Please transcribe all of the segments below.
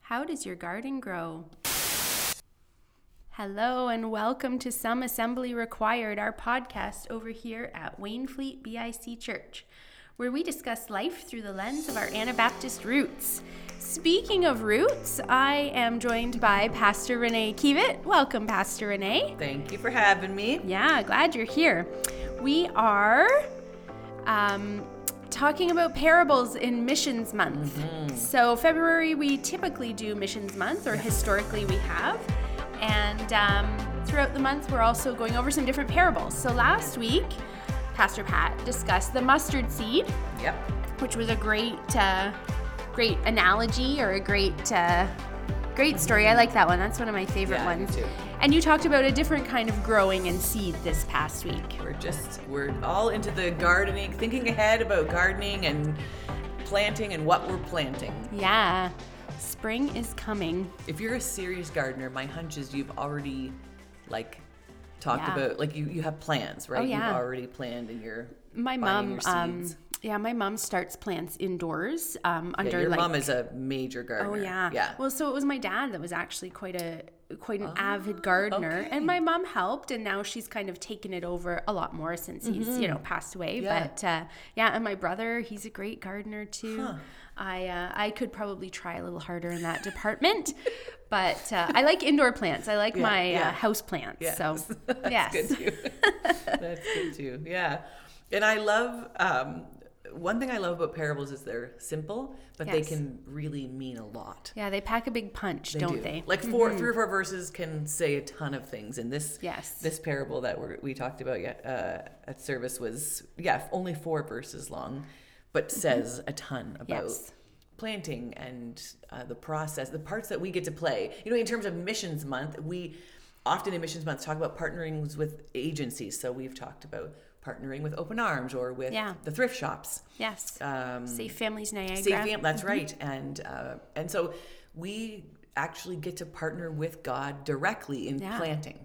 How does your garden grow? Hello and welcome to Some Assembly Required, our podcast over here at Wainfleet BIC Church, where we discuss life through the lens of our Anabaptist roots. Speaking of roots, I am joined by Pastor Renee Kievit. Welcome, Pastor Renee. Thank you for having me. Yeah, glad you're here. We are um, talking about parables in Missions Month. So, February, we typically do Missions Month, or historically we have. And um, throughout the month, we're also going over some different parables. So, last week, Pastor Pat discussed the mustard seed, Yep. which was a great, uh, great analogy or a great, uh, great story. I like that one. That's one of my favorite Yeah, ones. And you talked about a different kind of growing and seed this past week. We're just we're all into the gardening, thinking ahead about gardening and planting and what we're planting. Yeah, spring is coming. If you're a serious gardener, my hunch is you've already like talked Yeah. about like you you have plans, right? Oh, yeah. You've already planned and you're My mom, your um, yeah, my mom starts plants indoors um, Yeah, under your like. mom is a major gardener. Oh yeah. Yeah. Well, so it was my dad that was actually quite a quite an avid gardener, okay. and my mom helped, and now she's kind of taken it over a lot more since he's you know passed away. Mm-hmm. Yeah. But uh, yeah, and my brother, he's a great gardener too. I uh, I could probably try a little harder in that department, but uh, I like indoor plants. I like my yeah. Uh, house plants. Yes. So That's yes. good too. That's good too. Yeah. And I love um, one thing I love about parables is they're simple, but they can really mean a lot. Yeah, they pack a big punch, They don't do. they? Mm-hmm. Like 4 three or four verses can say a ton of things. And this Yes. this parable that we're, we talked about yet uh, at service was yeah only four verses long, but says a ton about Mm-hmm. Yes. planting and uh, the process, the parts that we get to play. You know, in terms of missions month, we often in missions month talk about partnering with agencies. So we've talked about partnering with Open Arms or with Yeah. the thrift shops. Yes. Um, Safe Families Niagara. Safe Fam- that's right. And uh, and so we actually get to partner with God directly in Yeah. planting,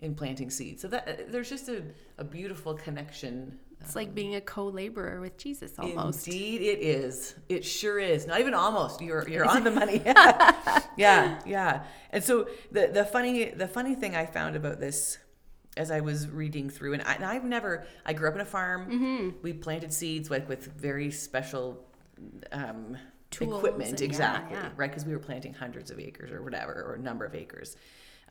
in planting seeds. So that uh, there's just a, a beautiful connection. It's like being a co-laborer with Jesus almost. Indeed, it is. It sure is. Not even almost. You're you're on the money. yeah, yeah, yeah. And so the the funny the funny thing I found about this as I was reading through, and, I, and I've never. I grew up in a farm. Mm-hmm. We planted seeds like with very special. Um, Tools equipment and- yeah, exactly yeah. right because we were planting hundreds of acres or whatever or a number of acres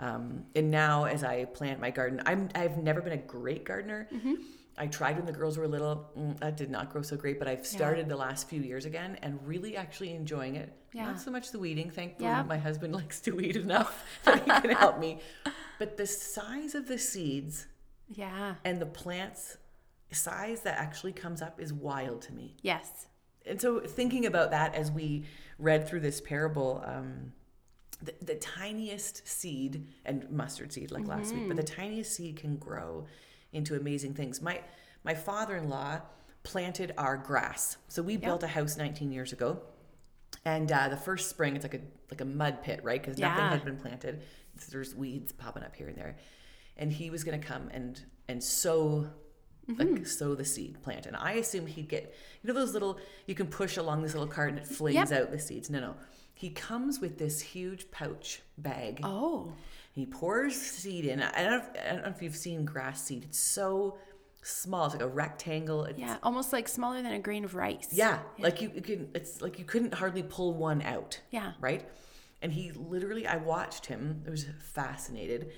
um, and now as i plant my garden i'm i've never been a great gardener Mm-hmm. i tried when the girls were little mm, that did not grow so great but i've started the last few years again and really actually enjoying it Yeah. not so much the weeding thankfully Yeah. my husband likes to weed enough that he can help me but the size of the seeds Yeah. and the plants size that actually comes up is wild to me. Yes. and so thinking about that as we read through this parable um, the, the tiniest seed and mustard seed like last week but the tiniest seed can grow into amazing things. My my father-in-law planted our grass. So we built a house 19 years ago and uh, the first spring it's like a like a mud pit right? Because nothing Yeah. had been planted there's weeds popping up here and there. And he was going to come and and sow like mm-hmm. sow the seed plant. And i assumed he'd get you know those little you can push along this little cart and it flings Yep. out the seeds. No no. He comes with this huge pouch bag. Oh. he pours seed in. I don't, know if, I don't know if you've seen grass seed. It's so small. It's like a rectangle. It's, Yeah. Almost like smaller than a grain of rice. yeah, like you, you can it's like you couldn't hardly pull one out. Yeah. right and he literally i watched him i was fascinated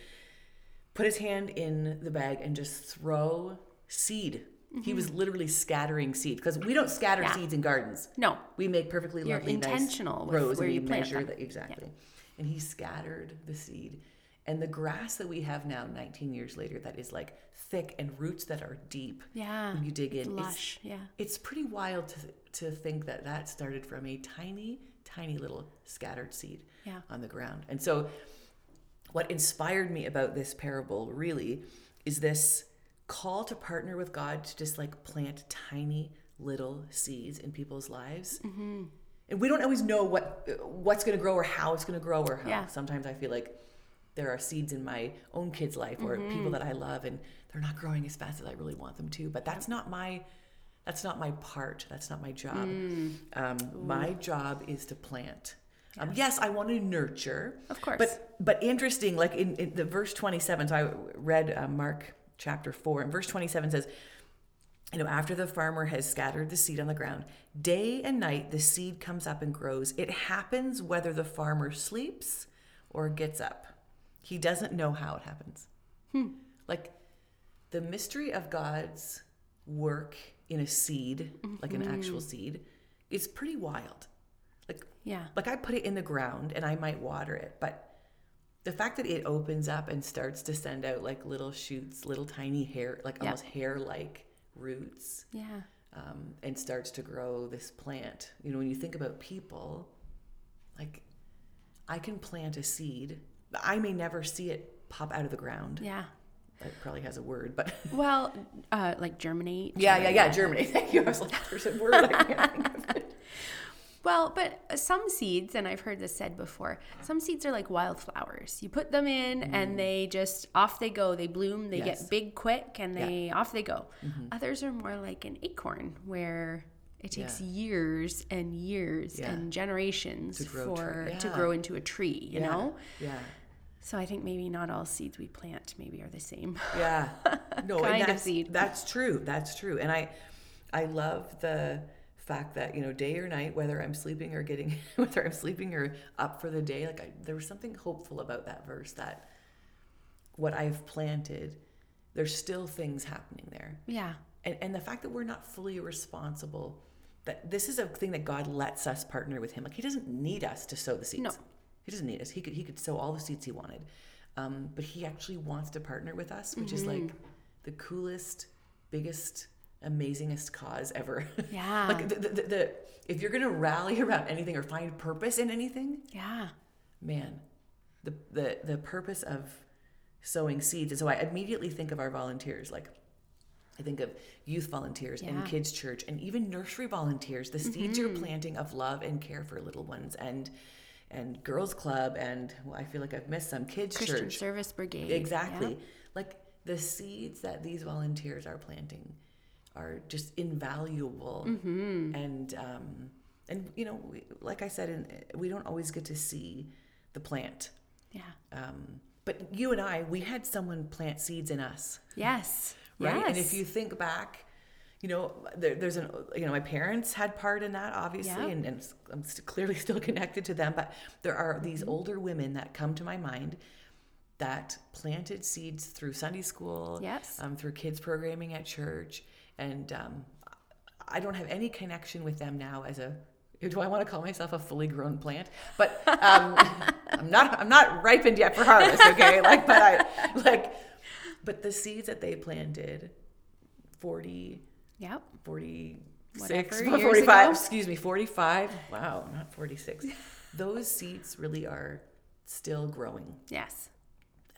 put his hand in the bag and just throw seed he was mm-hmm. literally scattering seed because we don't scatter Yeah. seeds in gardens No. we make perfectly You're lovely intentional nice rows where and you measure that exactly and he scattered the seed and the grass that we have now 19 years later that is like thick and roots that are deep Yeah. when you dig in it's- Lush. Yeah. it's pretty wild to, to think that that started from a tiny, tiny little scattered seed Yeah. on the ground. And so, what inspired me about this parable really is this call to partner with God to just like plant tiny little seeds in people's lives. Mm-hmm. And we don't always know what what's going to grow or how it's going to grow or how. Yeah. Sometimes I feel like there are seeds in my own kid's life or Mm-hmm. people that I love and they're not growing as fast as I really want them to. But that's not my That's not my part. That's not my job. Um, my job is to plant. Um, yes, I want to nurture. Of course. But but interesting, like in, in the verse 27, so I read uh, Mark chapter 4, and verse 27 says, you know, after the farmer has scattered the seed on the ground, day and night the seed comes up and grows. It happens whether the farmer sleeps or gets up. He doesn't know how it happens. Like the mystery of God's work in a seed, like an actual seed, is pretty wild. Like Yeah. like I put it in the ground and I might water it, but the fact that it opens up and starts to send out like little shoots, little tiny hair, like Yeah. almost hair-like roots, Yeah. um, and starts to grow this plant. You know, when you think about people, like I can plant a seed. I may never see it pop out of the ground. Yeah. It probably has a word, but Well, uh, like germinate. yeah, yeah, yeah. germinate. Thank you. I was like, there's a word I can't think of. It. Well, but some seeds, and I've heard this said before, some seeds are like wildflowers. You put them in and they just off they go. They bloom, they Mm. Yes. get big quick, and they off they go. Others are more like an acorn where it takes Yeah. years and years Yeah. and generations To grow for to grow into a tree, you Yeah, know? Yeah. So I think maybe not all seeds we plant maybe are the same. Yeah. No, and Kind of that's, seed. That's true. That's true. And I I love the fact that, you know, day or night, whether I'm sleeping or getting whether I'm sleeping or up for the day, like I, there was something hopeful about that verse that what I've planted, there's still things happening there. Yeah. And and the fact that we're not fully responsible that this is a thing that God lets us partner with him. Like he doesn't need us to sow the seeds. No. He doesn't need us. He could he could sow all the seeds he wanted. Um, but he actually wants to partner with us, which is like the coolest, biggest, amazingest cause ever. Yeah. like the, the, the, the if you're gonna rally around anything or find purpose in anything, Yeah. man, the the the purpose of sowing seeds. And so I immediately think of our volunteers, like I think of youth volunteers and kids church and even nursery volunteers. The seeds you're planting of love and care for little ones and and girls club and well, I feel like I've missed some kids Christian church. Service Brigade. Exactly. Yeah. Like the seeds that these volunteers are planting are just invaluable. Mm-hmm. And um, and you know, we, like I said, in, we don't always get to see the plant. Yeah. Um, but you and I, we had someone plant seeds in us, Yes. right? Yes. And if you think back, you know, there, there's an, you know, my parents had part in that, obviously, Yeah. and, and I'm st- clearly still connected to them. But there are these Mm-hmm. older women that come to my mind that planted seeds through Sunday school, Yes. um, through kids programming at church, and um, I don't have any connection with them now as a. Do I want to call myself a fully grown plant? But um, I'm not. I'm not ripened yet for harvest. Okay, like, but I like, but the seeds that they planted, 40, Yep. 46, Whatever, 45, ago. excuse me, 45. Wow, not 46. Those seats really are still growing. Yes.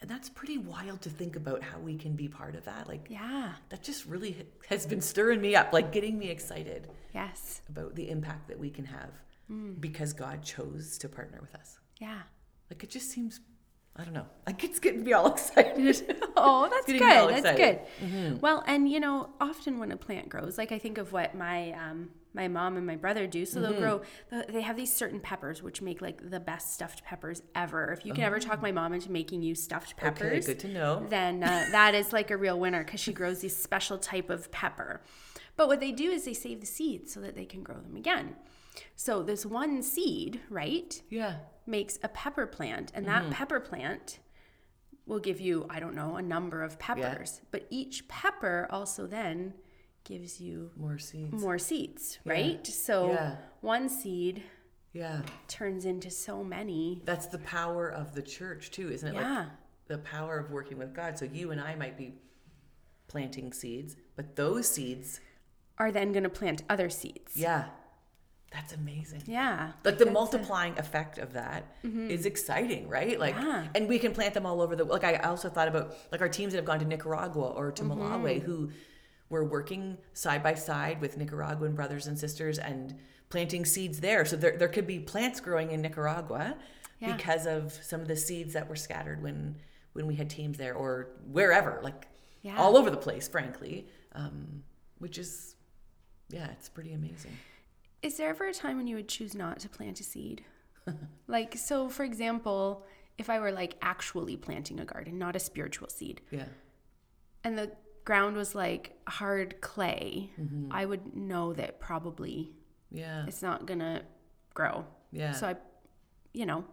And that's pretty wild to think about how we can be part of that. Like, Yeah. that just really has been stirring me up, like getting me excited Yes. about the impact that we can have Mm. because God chose to partner with us. Yeah. Like, it just seems, I don't know, like it's getting me all excited. Oh, that's good. That's excited. Mm-hmm. good. Well, and you know, often when a plant grows, like I think of what my um, my mom and my brother do. So Mm-hmm. they'll grow. They have these certain peppers which make like the best stuffed peppers ever. If you can ever talk my mom into making you stuffed peppers, okay, good to know. then uh, that is like a real winner because she grows this special type of pepper. But what they do is they save the seeds so that they can grow them again. So this one seed, right, Yeah. makes a pepper plant, and Mm-hmm. that pepper plant will give you, I don't know, a number of peppers. But each pepper also then gives you More seeds. more seeds, right? So Yeah. one seed Yeah. turns into so many. That's the power of the church, too, isn't it? Yeah. Like the power of working with God. So you and I might be planting seeds, but those seeds, Are then going to plant other seeds. yeah, that's amazing. Yeah. Like the multiplying effect of that is exciting, right? Like, Yeah. and we can plant them all over the. Like, I also thought about like our teams that have gone to Nicaragua or to Malawi, who were working side by side with Nicaraguan brothers and sisters and planting seeds there. So there, there could be plants growing in Nicaragua Yeah. because of some of the seeds that were scattered when when we had teams there or wherever, like Yeah. all over the place, frankly. Um, which is Yeah, it's pretty amazing. Is there ever a time when you would choose not to plant a seed? like, so for example, if I were like actually planting a garden, not a spiritual seed, Yeah. and the ground was like hard clay, Mm-hmm. I would know that probably Yeah. it's not gonna grow. Yeah. So I, you know,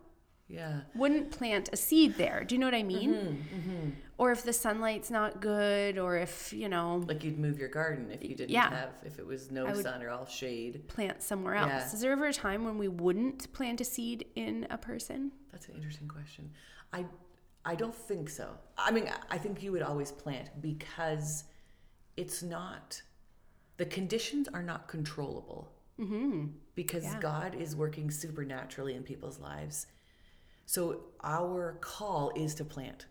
Yeah. wouldn't plant a seed there. Do you know what I mean? Mm-hmm, Or if the sunlight's not good, or if, you know, Like you'd move your garden if you didn't Yeah. have if it was no sun or all shade. plant somewhere else. Yeah. Is there ever a time when we wouldn't plant a seed in a person? That's an interesting question. I I don't think so. I mean, I think you would always plant because it's not the conditions are not controllable. Mm-hmm. Because Yeah. God is working supernaturally in people's lives. So our call is to plant.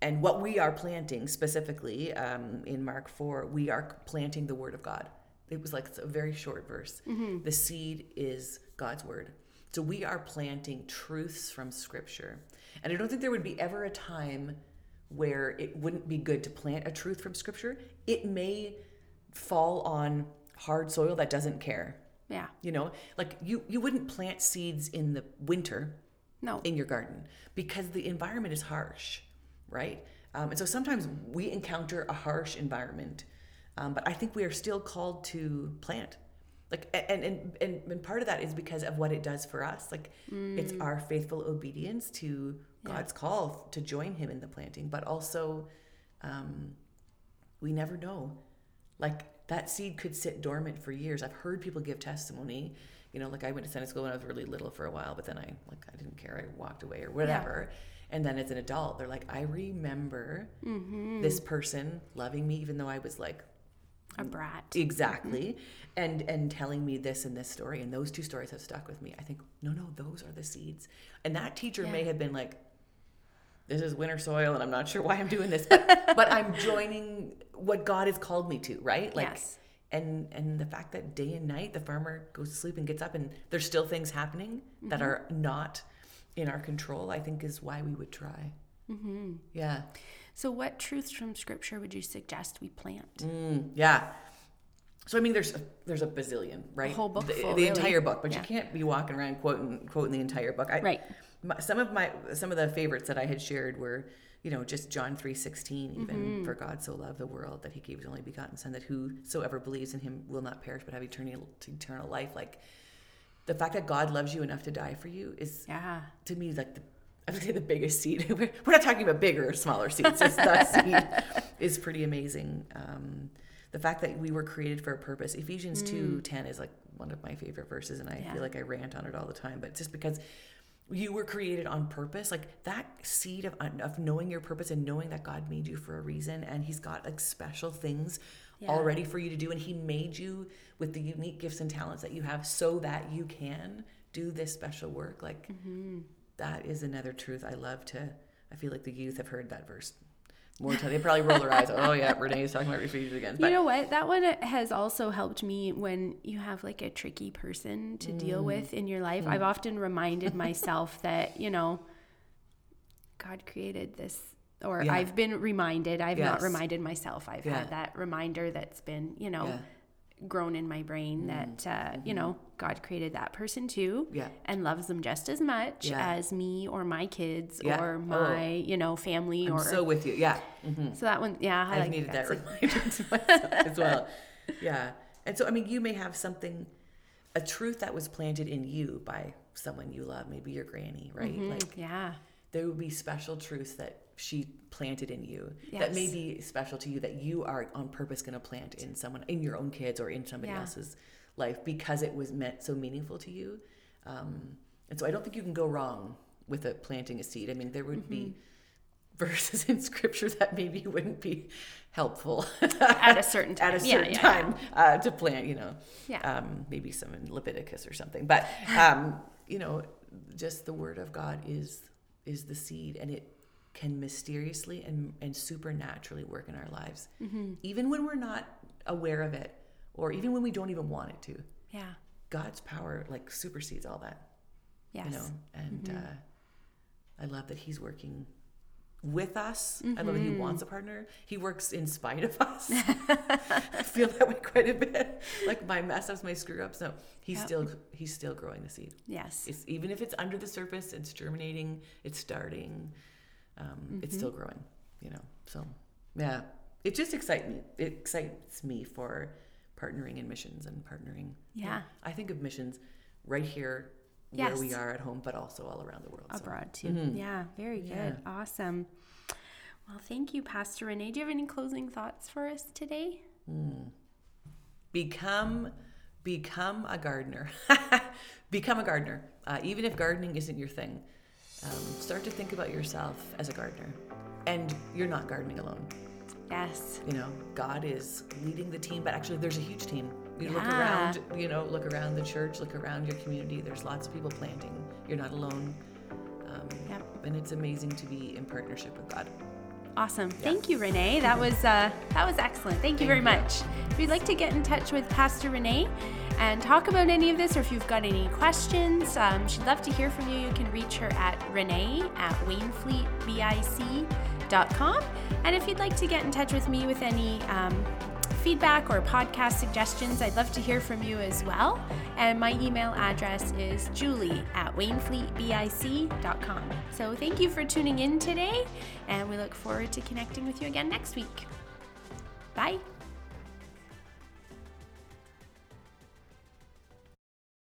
And what we are planting specifically um, in Mark 4, we are planting the word of God. It was like a very short verse. The seed is God's word. So we are planting truths from scripture. And I don't think there would be ever a time where it wouldn't be good to plant a truth from scripture. It may fall on hard soil that doesn't care. Yeah. You know, like you you wouldn't plant seeds in the winter No. in your garden because the environment is harsh, right? Um, and so sometimes we encounter a harsh environment, um, but I think we are still called to plant. Like, and, and and and part of that is because of what it does for us. Like, it's our faithful obedience to God's call to join Him in the planting, but also, um, we never know. Like that seed could sit dormant for years. I've heard people give testimony. You know, like I went to Sunday school when I was really little for a while, but then I like I didn't care. I walked away or whatever. And then as an adult, they're like, I remember mm-hmm. this person loving me, even though I was like a brat. exactly, mm-hmm. and and telling me this and this story, and those two stories have stuck with me. I think no, no, those are the seeds. And that teacher may have been like, this is winter soil, and I'm not sure why I'm doing this, but, but I'm joining what God has called me to, right? Like, Yes. And and the fact that day and night the farmer goes to sleep and gets up, and there's still things happening that are not in our control. I think is why we would try. Mm-hmm. Yeah. So, what truths from Scripture would you suggest we plant? Mm, yeah. So I mean, there's a, there's a bazillion, right? The whole book the, full, the really. entire book, but Yeah. you can't be walking around quoting quoting the entire book. I, Right. My, some of my some of the favorites that I had shared were, you know, just John three sixteen. Even Mm-hmm. for God so loved the world that He gave His only begotten Son, that whosoever believes in Him will not perish but have eternal eternal life. Like the fact that God loves you enough to die for you is Yeah. to me like the I would say the biggest seed. We're we're not talking about bigger or smaller seeds. Just that seed is pretty amazing. Um, the fact that we were created for a purpose. Ephesians two ten is like one of my favorite verses, and I Yeah. feel like I rant on it all the time. But just because you were created on purpose, like that seed of of knowing your purpose and knowing that God made you for a reason, and He's got like special things Yeah. already for you to do, and He made you with the unique gifts and talents that you have, so that you can do this special work. Like mm-hmm. that is another truth I love to. I feel like the youth have heard that verse more time. They probably roll their eyes. Oh yeah, Renee's talking about Ephesians again. But you know what? That one has also helped me when you have like a tricky person to Mm. deal with in your life. I've often reminded myself that, you know, God created this, or Yeah. I've been reminded, I've not reminded myself. I've Yeah. had that reminder that's been, you know, Yeah. Grown in my brain that, uh, you know, God created that person too. Mm-hmm. Yeah. And loves them just as much Yeah. as me or my kids Yeah. or Oh. my, you know, family I'm or. so with you. Yeah, Mhm. so that one, yeah, I I've like needed that reminder to myself as well. Yeah, and so I mean, you may have something, a truth that was planted in you by someone you love, maybe your granny, right? Mm-hmm. Like yeah. there would be special truths that she planted in you that may be special to you that you are on purpose going to plant in someone in your own kids or in somebody Yeah. else's life because it was meant so meaningful to you um, and so i don't think you can go wrong with a planting a seed i mean there would be Mm-hmm. verses in scripture that maybe wouldn't be helpful At a certain time. at a Yeah, certain yeah, time Uh, to plant you know Yeah. um, maybe some in leviticus or something but um, you know just the word of god is is the seed and it can mysteriously and, and supernaturally work in our lives Mm-hmm. even when we're not aware of it or even when we don't even want it to Yeah. god's power like supersedes all that Yes. you know and uh, i love that he's working with us. I love that he wants a partner. He works in spite of us. I feel that way quite a bit. Like my mess ups, my screw ups. No, he's Yep. still he's still growing the seed. Yes. It's even if it's under the surface, it's germinating, it's starting, um, it's still growing. You know, so yeah, it just excites me. It excites me for partnering in missions and partnering. Yeah. I think of missions right here where we are at home, but also all around the world. so. Abroad too. Mhm. Yeah, very good. Yeah. Awesome. Well, thank you, Pastor Renee. Do you have any closing thoughts for us today? become become a gardener become a gardener uh, even if gardening isn't your thing um, start to think about yourself as a gardener and you're not gardening alone Yes. you know god is leading the team but actually there's a huge team you look around you know look around the church look around your community there's lots of people planting you're not alone um, Yep. and it's amazing to be in partnership with god Awesome. Thank you, Renee. That was uh, that was excellent. Thank you very Thank you. much. If you'd like to get in touch with Pastor Renee and talk about any of this, or if you've got any questions, um, she'd love to hear from you. You can reach her at renee at wainfleetbic.com. And if you'd like to get in touch with me with any um, feedback or podcast suggestions, I'd love to hear from you as well. And my email address is julie at wainfleetbic.com. So thank you for tuning in today, and we look forward to connecting with you again next week. Bye.